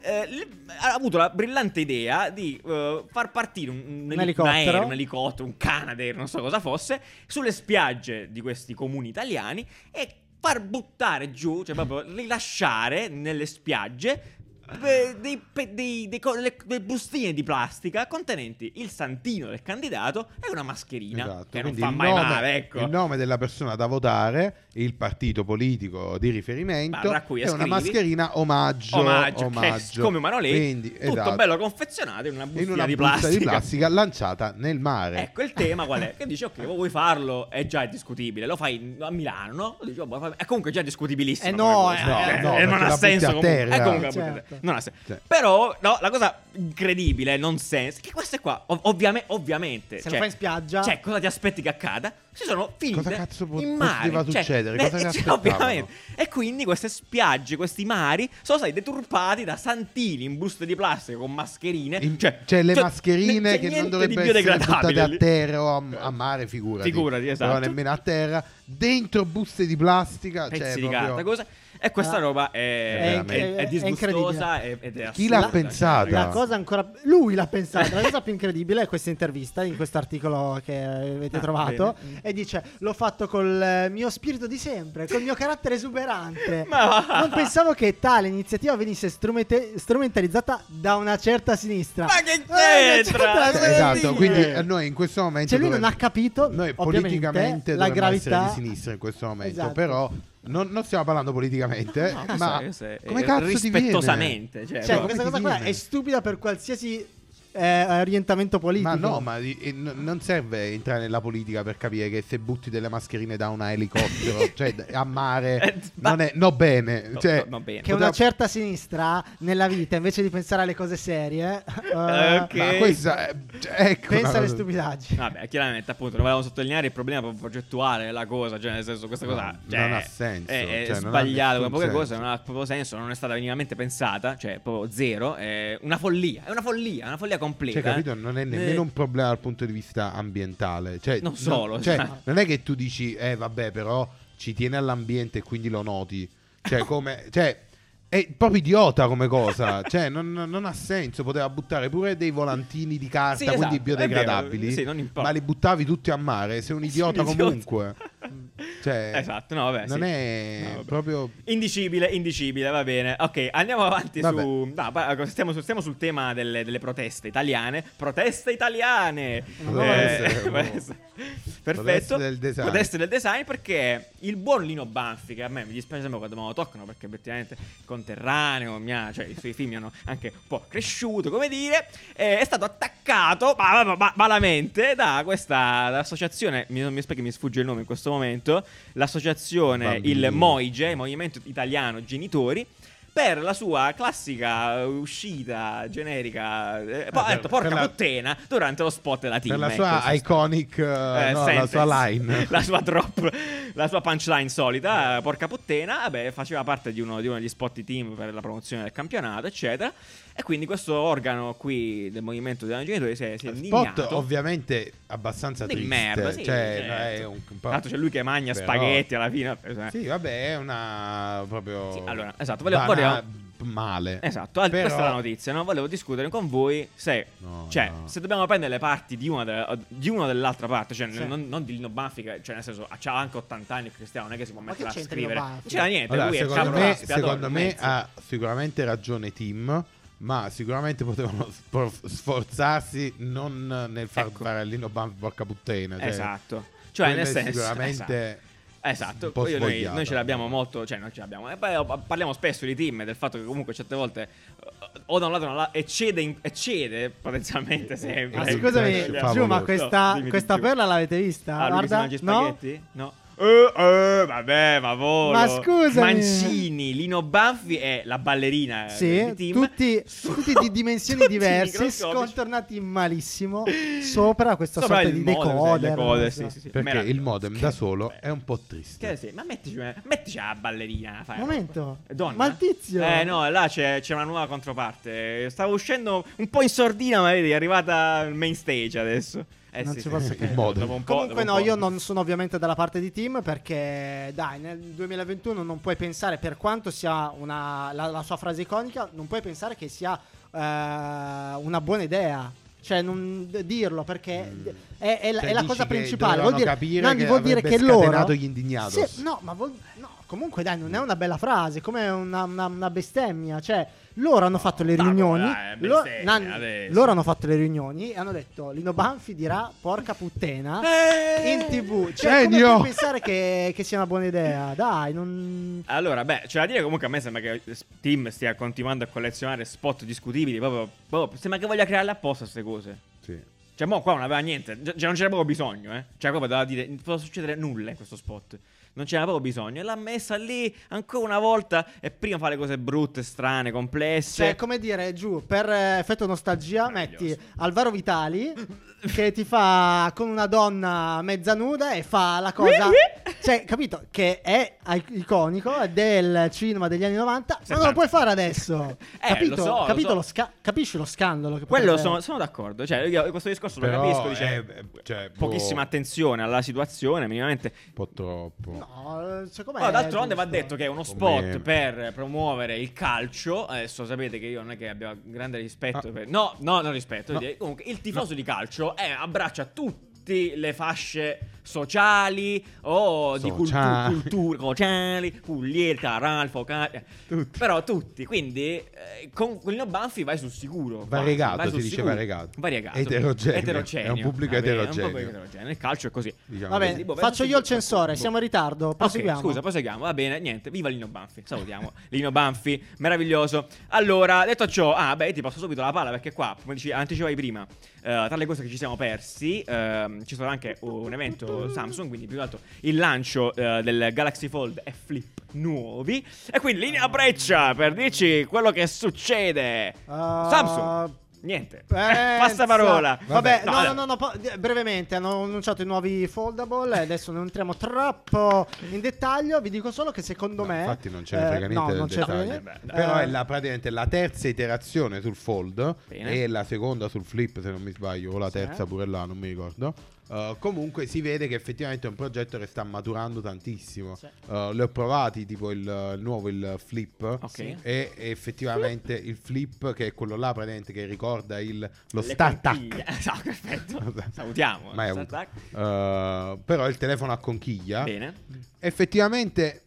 eh, le- ha avuto la brillante idea di eh, far partire un, un, Un elicottero. aereo, un elicottero, un Canadair, non so cosa fosse, sulle spiagge di questi comuni italiani e far buttare giù, cioè proprio rilasciare nelle spiagge dei, dei- dei co- delle- bustine di plastica contenenti il santino del candidato e una mascherina Esatto, che non fa mai nome, male, ecco. il nome della persona da votare, il partito politico di riferimento e una scrivi. mascherina omaggio. omaggio, omaggio. che come umano lei, Quindi, tutto esatto, bello confezionato in una bustina in una di plastica. di plastica lanciata nel mare. Ecco il tema qual è? Che dici, ok, vuoi farlo? È già discutibile. Lo fai a Milano, no? Dici, oh, è comunque già discutibilissimo. Eh no, eh, no, eh, perché non la ha senso. comunque. terra. Eh, comunque Certo. Non ha senso. Sì. Però, no, la cosa incredibile, non senso, che queste qua, ov- ovviame- ovviamente. Se lo cioè, fai in spiaggia- Cioè, cosa ti aspetti che accada? Si sono finite Cosa cazzo po- in mare. poteva Cioè, succedere? beh, Cosa cioè, ovviamente. E quindi queste spiagge, questi mari, sono stati deturpati da santini in buste di plastica con mascherine. In- cioè, cioè, le cioè, mascherine che non dovrebbero essere buttate a terra o a, a mare, figurati. Figurati, esatto. Però nemmeno a terra, dentro buste di plastica. pezzi cioè, di proprio- carta, cosa. E questa Ah. roba è, È è, è, è disgustosa ed è Chi l'ha pensata? La cosa ancora. Lui l'ha pensato. La cosa più incredibile è questa intervista in questo articolo che avete Ah, trovato. bene. E dice: L'ho fatto col eh, mio spirito di sempre, col mio carattere esuberante. Ma. Non pensavo che tale iniziativa venisse strumente- strumentalizzata da una certa sinistra. Ma che c'entra? Eh, Esatto, quindi eh, noi in questo momento Cioè, lui non ha capito. Noi politicamente la gravità. di sinistra in questo momento, Esatto. però non, non stiamo parlando politicamente, No, ma questo è- come cazzo ti viene? rispettosamente, cioè, Cioè, questa cosa qua è stupida per qualsiasi eh, orientamento politico. Ma no, ma di- e n- non serve entrare nella politica per capire che se butti delle mascherine da un elicottero, cioè a mare, Eh, non è no bene. No, cioè, no, no, bene. Che una certa sinistra nella vita, invece di pensare alle cose serie, eh, Ok. Ma questa è, cioè, ecco pensa alle stupidaggini. Vabbè, chiaramente, appunto, non volevamo sottolineare il problema proprio progettuale della cosa. Cioè, nel senso, questa No, cosa non cioè, ha senso, È, è cioè, non nessun Come poche cose, senso. non ha proprio senso. Non è stata minimamente pensata. Cioè, proprio zero. È una follia. È una follia. Una follia completa. Cioè, capito? Non è nemmeno Eh, un problema dal punto di vista ambientale. Cioè, Non no- solo, cioè, cioè. non è che tu dici, eh, vabbè, però ci tiene all'ambiente e quindi lo noti. Cioè, come. Cioè, è proprio idiota come cosa. cioè, non, non ha senso. Poteva buttare pure dei volantini di carta, Sì, quindi esatto, è biodegradabili. vero, sì, non ma li buttavi tutti a mare. Sei un idiota Sei un idiota. Cioè, Esatto, no, vabbè. non sì. è No, vabbè. proprio. Indicibile, indicibile, va bene. Ok, andiamo avanti Vabbè. su. No, pa- stiamo, stiamo sul tema delle, delle proteste italiane. Proteste italiane! Può oh. essere. Perfetto. Proteste del design. Proteste del design perché il buon Lino Banfi, che a me mi dispiace sempre quando me lo toccano perché effettivamente conterraneo, mi ha- cioè i suoi film hanno anche un po' cresciuto, come dire, eh, è stato attaccato ma- ma- ma- malamente da questa dall'associazione, mi, mi spiego che mi sfugge il nome in questo momento, l'associazione Bambini. il MOIGE, Movimento Italiano Genitori, per la sua classica uscita generica, eh, poi ha per- detto porca per la- puttana durante lo spot della team. Per la ecco, sua sost- iconic, eh, eh, no, la sua line. la sua drop, la sua punchline solita, eh, porca puttana, vabbè, faceva parte di uno, di uno degli spot di team per la promozione del campionato, eccetera. E quindi questo organo qui del movimento dei genitori si è, si è Spot indignato. ovviamente abbastanza Di triste. merda, sì, cioè, certo. è un, un l'altro c'è lui che mangia Però- spaghetti alla fine. eh. Sì, vabbè, è una proprio. Sì, allora, esatto, volevo- bana- volevo- male. Esatto, Però- questa è la notizia, no? Volevo discutere con voi se, No, cioè, no. se dobbiamo prendere le parti di una, delle- di una o dell'altra parte, cioè Sì. non, non di Lino Banfi, che- cioè nel senso, ha anche 80 anni Cristiano, non è che si può Ma mettere che a scrivere. Non c'era niente, Allora, lui è secondo capro me, secondo me ha sicuramente ragione Tim, ma sicuramente potevano sfor- sforzarsi non nel far Ecco. fare a Lino Banfi porca puttana. Cioè, Esatto. Cioè, nel senso Sicuramente. Esatto, po' poi noi, noi ce l'abbiamo molto, cioè noi ce l'abbiamo. E poi oh, parliamo spesso di team, del fatto che comunque certe volte eh, o da un lato o eccede, in- eccede potenzialmente sempre. Ma scusami, eh, Giù, ma No, questa, di questa perla l'avete vista? Ah, Guarda, no? No. Eh, eh, vabbè, ma volo. Ma scusami. Mancini, Lino Banfi e la ballerina Sì, di team. tutti, tutti di dimensioni Tutti diverse, scontornati malissimo sopra questa Sopra sorta il di modem, decoder. decoder, sì, sì, sì. Perché il modem da solo è un po' triste. Che sì, ma mettici, mettici la ballerina. Fai Momento. È Donna? Ma il tizio- Eh no, là c'è, c'è una nuova controparte. Stavo uscendo un po' in sordina, ma vedi, è arrivata al main stage adesso. Eh Non sì, ci sì, posso sì. po', Comunque no, io non sono ovviamente dalla parte di team perché dai, nel 2021 non puoi pensare, per quanto sia una, la, la sua frase iconica, non puoi pensare che sia eh, una buona idea. Cioè, non dirlo perché è, è la- Cioè, è la cosa principale. Vuol dire, capire Nandi, che vuol dire che loro. gli indignados. Sì, no, ma vuol- no, comunque dai, non è una bella frase, come una, una- una bestemmia. Cioè, loro hanno fatto le riunioni. dai, è lo- bestemmia Nanni, adesso. loro hanno fatto le riunioni e hanno detto: Lino Banfi dirà porca puttana Eh! in tv. Cioè, come Genio! puoi pensare che, che sia una buona idea? Dai, non. Allora, beh, c'è da dire comunque a me sembra che Steam stia continuando a collezionare spot discutibili. Proprio, proprio- sembra che voglia crearle apposta queste cose. Sì. Cioè, mo qua non aveva niente. Cioè, non c'era proprio bisogno, eh. Cioè, proprio doveva dire, non può succedere nulla in questo spot. Non c'era proprio bisogno. E l'ha messa lì ancora una volta. E prima fa le cose brutte, strane, complesse. Cioè, come dire, giù, per eh, effetto nostalgia, metti. Alvaro Vitali che ti fa con una donna mezza nuda e fa la cosa. Cioè, capito? Che è iconico, è del cinema degli anni 90, ma non lo puoi fare adesso. Eh, capito? lo so, lo capito so. lo sca- capisci lo scandalo che Quello sono, sono d'accordo. Cioè, io questo discorso lo Però capisco. Dice, è- cioè, pochissima boh, attenzione alla situazione, minimamente. Un po' troppo. No, secondo me. Oh, è d'altronde va detto che è uno spot Come- per promuovere il calcio. Adesso sapete che io non è che abbia grande rispetto. Ah. per- No, no, non rispetto. No. Comunque, il tifoso di calcio è, abbraccia tutte le fasce sociali o di cultu- Sociali. cultura sociali, pugliere, caral, focali. eh. Tutti. Però tutti. Quindi eh, con Lino Banfi vai sul sicuro. Variegato, vai sul si dice sicuro. variegato. Variegato. Eterogeneo. Eterogeneo. È un pubblico Va bene, è un eterogeneo. pubblico eterogeneo. Il calcio è così. Diciamo Va bene, così. Boh, faccio io il censore, boh. siamo in ritardo. Proseguiamo. scusa, proseguiamo. Va bene, niente. Viva Lino Banfi. Salutiamo. Lino Banfi, meraviglioso. Allora, detto ciò, ah, beh, ti passo subito la palla perché qua, come dici, anticipavi prima, eh, tra le cose che ci siamo persi, ehm, ci sarà anche un evento Samsung, quindi più che altro il lancio eh, del Galaxy Fold e Flip nuovi. E quindi linea breccia per dirci quello che succede. Ah, Samsung. Niente. Pensa. Passa parola. Vabbè, No, no, no, no, po- brevemente hanno annunciato i nuovi foldable. Adesso non entriamo troppo in dettaglio. Vi dico solo che secondo No, me. infatti non ce ne eh, frega niente no, del non ce ne frega dettaglio. niente. Però Eh, è la, praticamente la terza iterazione sul fold Bene. e la seconda sul flip, se non mi sbaglio, o la Sì. terza pure là, non mi ricordo. Uh, comunque si vede che effettivamente è un progetto che sta maturando tantissimo. Sì. Uh, li ho provati, tipo il, il nuovo, il flip. Ok. E effettivamente il flip, che è quello là praticamente che ricorda il, lo Le start conchiglie. Esatto, perfetto. Salutiamo. Mai avuto. Uh, però il telefono a conchiglia. Bene. Effettivamente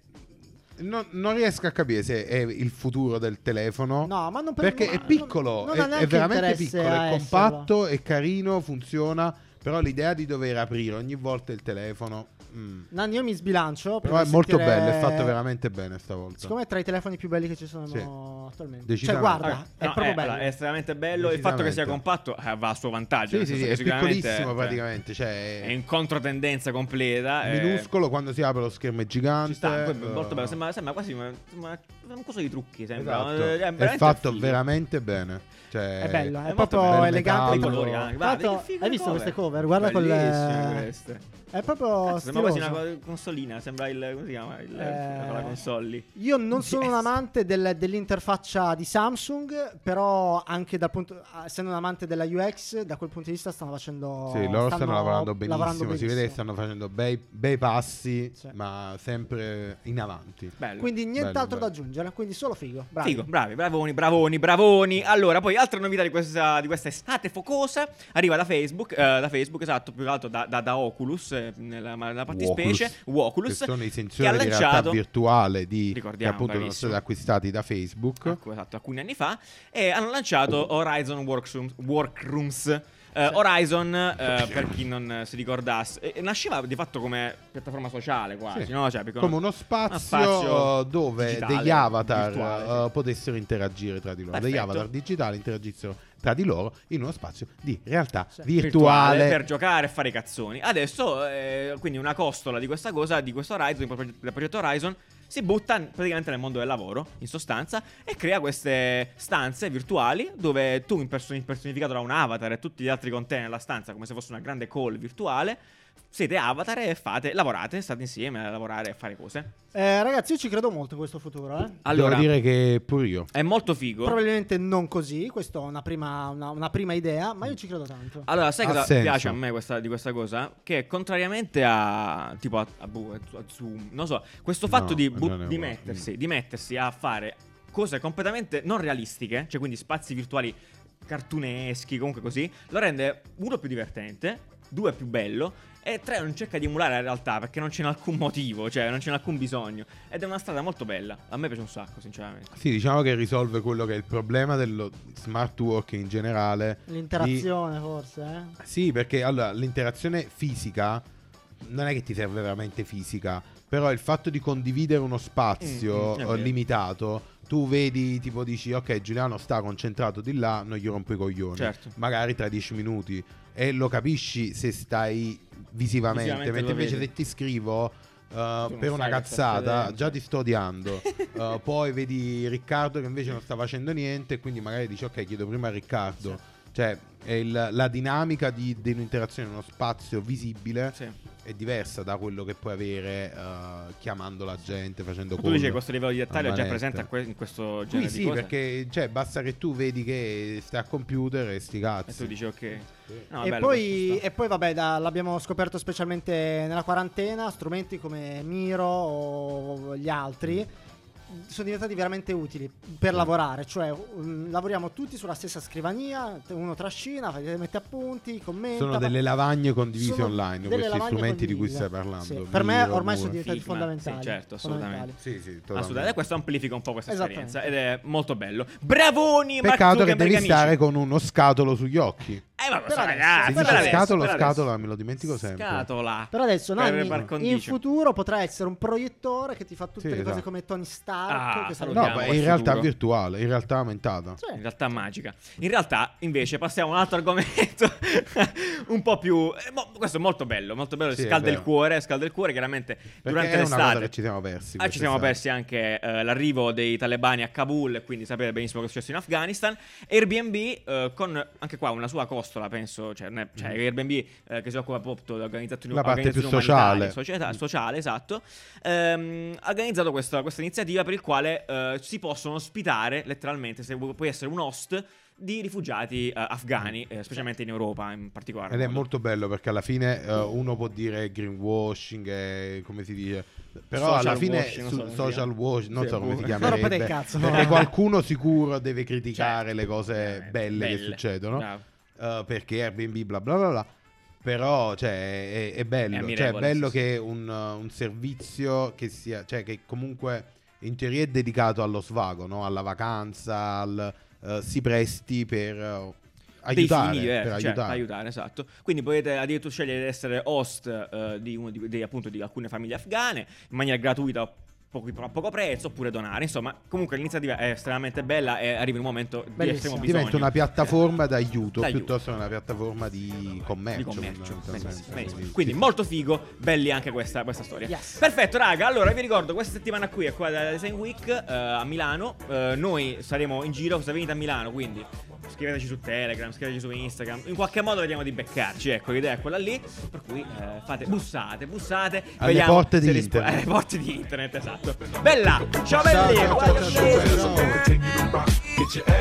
non, non riesco a capire se è il futuro del telefono. No, ma non per- perché è non- piccolo, non è, ha è neanche veramente piccolo, è compatto, è carino, funziona. Però l'idea di dover aprire ogni volta il telefono. Mm. Nanni, io mi sbilancio. Però per è molto sentire- bello, è fatto veramente bene stavolta. Secondo me è tra i telefoni più belli che ci sono Sì. attualmente. Cioè, guarda, Ah, è no, proprio eh, bello. allora, è estremamente bello. Il fatto che sia compatto eh, va a suo vantaggio. Sì, sì, sì, è piccolissimo cioè, praticamente. Cioè, È in controtendenza completa. eh, minuscolo quando si apre lo schermo è gigante. Ci sta, è molto bello. Sembra, sembra quasi una, una, un coso di trucchi. Sembra. esatto. Eh, È, veramente fatto figo. veramente bene. Cioè, È bello, è, è proprio bello. elegante. I colori anche. Guarda, figo hai visto queste cover? Guarda queste. È proprio Cazzo, sembra quasi una co- consolina. Sembra il. come si chiama? Il, Eh, la console lì. Io non sono Yes. un amante del- dell'interfaccia di Samsung, però anche dal punto, essendo un amante della UX, da quel punto di vista stanno facendo Sì, loro stanno, lavorando benissimo. lavorando Si vede che benissimo. stanno facendo bei, bei passi, Sì. ma sempre in avanti. Bello. Quindi nient'altro Bello, da bello. Aggiungere, quindi solo figo. Bravi. Figo, bravi, bravoni, bravoni, bravoni. Allora, poi altra novità di questa, di questa estate focosa arriva da Facebook, eh, da Facebook, esatto, più che altro da, da- da Oculus, eh, nella, nella fattispecie, Oculus, che sono i che sensori ha di realtà virtuale di, che appunto sono bravissimo. stati acquistati da Facebook. Ecco, esatto, alcuni anni fa, e hanno lanciato Horizon Workrooms. Workrooms. Eh, Horizon, eh, per chi non eh, si ricordasse, nasceva di fatto come piattaforma sociale quasi, Sì. no? Cioè, Come uno spazio, spazio eh, dove digitale, degli avatar virtuale, eh, potessero interagire tra di loro. Degli Perfetto. avatar digitali interagissero tra di loro in uno spazio di realtà Sì. virtuale. per giocare e fare i cazzoni. Adesso, eh, quindi, una costola di questa cosa, di questo Horizon, del progetto Horizon, si butta praticamente nel mondo del lavoro, in sostanza, e crea queste stanze virtuali dove tu, impersonificato da un avatar e tutti gli altri con te nella stanza, come se fosse una grande call virtuale, siete avatar e fate, lavorate, state insieme a lavorare e fare cose. Eh, ragazzi, io ci credo molto in questo futuro. Eh. Allora, Devo dire che pure io. è molto figo. Probabilmente non così, questa è una prima, una, una prima idea, ma io ci credo tanto. Allora, sai Ha cosa senso. piace a me questa- di questa cosa? Che contrariamente a tipo a, a, a Zoom, non so, questo fatto No, di, bu- di mettersi, di mettersi a fare cose completamente non realistiche, cioè quindi spazi virtuali cartuneschi, comunque così, lo rende uno più divertente, due più bello e tre non cerca di emulare la realtà perché non c'è alcun motivo, cioè non c'è alcun bisogno ed è una strada molto bella. A me piace un sacco, sinceramente. Sì, diciamo che risolve quello che è il problema dello smart work in generale. di- L'interazione, forse. Eh? Sì, perché allora l'interazione fisica non è che ti serve veramente fisica, però il fatto di condividere uno spazio Mm, mm, è eh, limitato, tu vedi, tipo dici, ok, Giuliano sta concentrato di là, non gli rompo i coglioni. Certo. Magari tra dieci minuti. E lo capisci se stai visivamente, Visivamente mentre lo invece vedi. se ti scrivo... non per una sai che stai cazzata succedendo. già ti sto odiando Eh, poi vedi Riccardo che invece non sta facendo niente quindi magari dici ok chiedo prima a Riccardo cioè è il- la dinamica di, di un'interazione in uno spazio visibile Sì. è diversa da quello che puoi avere eh, chiamando la gente, facendo Tu call. dici che questo livello di dettaglio è già presente a que- in questo Qui genere sì, di cose? perché cioè, basta che tu vedi che stai a computer e sti E cazzi. tu dici ok. No, e, bello, poi, e poi, vabbè, da- l'abbiamo scoperto specialmente nella quarantena, strumenti come Miro o gli altri sono diventati veramente utili per lavorare, cioè um, lavoriamo tutti sulla stessa scrivania, uno trascina, fa- mette appunti, commenta. Sono delle lavagne condivise online, delle questi lavagne strumenti di cui condivise. stai parlando. Sì, Per me ormai sono diventati Figma, fondamentali. sì, certo, assolutamente. fondamentali. Sì, sì, totalmente. Assolutamente, questo amplifica un po' questa esperienza ed è molto bello. Bravoni, Mark Peccato che Zuckerberg, devi amici. stare con uno scatolo sugli occhi. Eh, ma lo Per so, adesso, ragazzi. Per per dice adesso, scatola, per adesso. scatola, me lo dimentico sempre. Scatola. Però adesso Per Nanni, in futuro potrà essere un proiettore che ti fa tutte Sì, le cose esatto. come Tony Stark. Ah, No, ma in realtà futuro. virtuale, in realtà aumentata. Sì. In realtà magica. In realtà, invece, passiamo a un altro argomento un po' più. eh, mo- questo è molto bello, molto bello. Sì, scalda il cuore, scalda il cuore. Chiaramente Perché durante è una cosa l'estate. che ci siamo persi. Ah, ci siamo quest'estate. persi anche eh, l'arrivo dei talebani a Kabul, quindi sapete benissimo cosa è successo in Afghanistan. Airbnb, eh, con anche qua una sua costola, penso, cioè, è- cioè Airbnb eh, che si occupa proprio di organizzazioni La parte più sociale. società- sociale, esatto. ehm, ha organizzato questa, questa iniziativa per il quale eh, si possono ospitare letteralmente, se vu- puoi essere un host di rifugiati eh, afghani, eh, specialmente in Europa in particolare. Ed è molto bello perché alla fine eh, uno può dire greenwashing, eh, come si dice, però Social alla fine washing, non so su- come si social chiama. washing, non Sì, so come si Ma rompete il chiamerebbe, cazzo, perché no. qualcuno sicuro deve criticare Certo. le cose Eh, belle, che belle. succedono, Bravo. Eh, perché Airbnb bla bla bla bla. Però cioè, è, è bello, È cioè, è bello sì, che un, uh, un servizio che sia, cioè che comunque in teoria è dedicato allo svago, no? alla vacanza, al, eh, si presti per aiutare, fini per cioè, aiutare. aiutare, esatto. Quindi potete addirittura scegliere di essere host eh, di, uno di, di- appunto, di alcune famiglie afghane in maniera gratuita. Poco, a poco prezzo oppure donare insomma comunque l'iniziativa è estremamente bella e arriva un momento di Bellissimo. estremo bisogno Diventa una piattaforma d'aiuto D'aiuto. piuttosto che una piattaforma di commercio. di commercio benissimo, benissimo. Quindi, sì. molto figo belli anche questa, questa storia Yes. perfetto raga allora vi ricordo questa settimana qui è qua da Design Week eh, a Milano Eh, noi saremo in giro se venite a Milano quindi scriveteci su Telegram scriveteci su Instagram in qualche modo vediamo di beccarci ecco l'idea è quella lì per cui eh, fate bussate bussate Alle vediamo porte di rispo- internet. alle porte di internet esatto bella ciao belli ciao, ciao, ciao, ciao.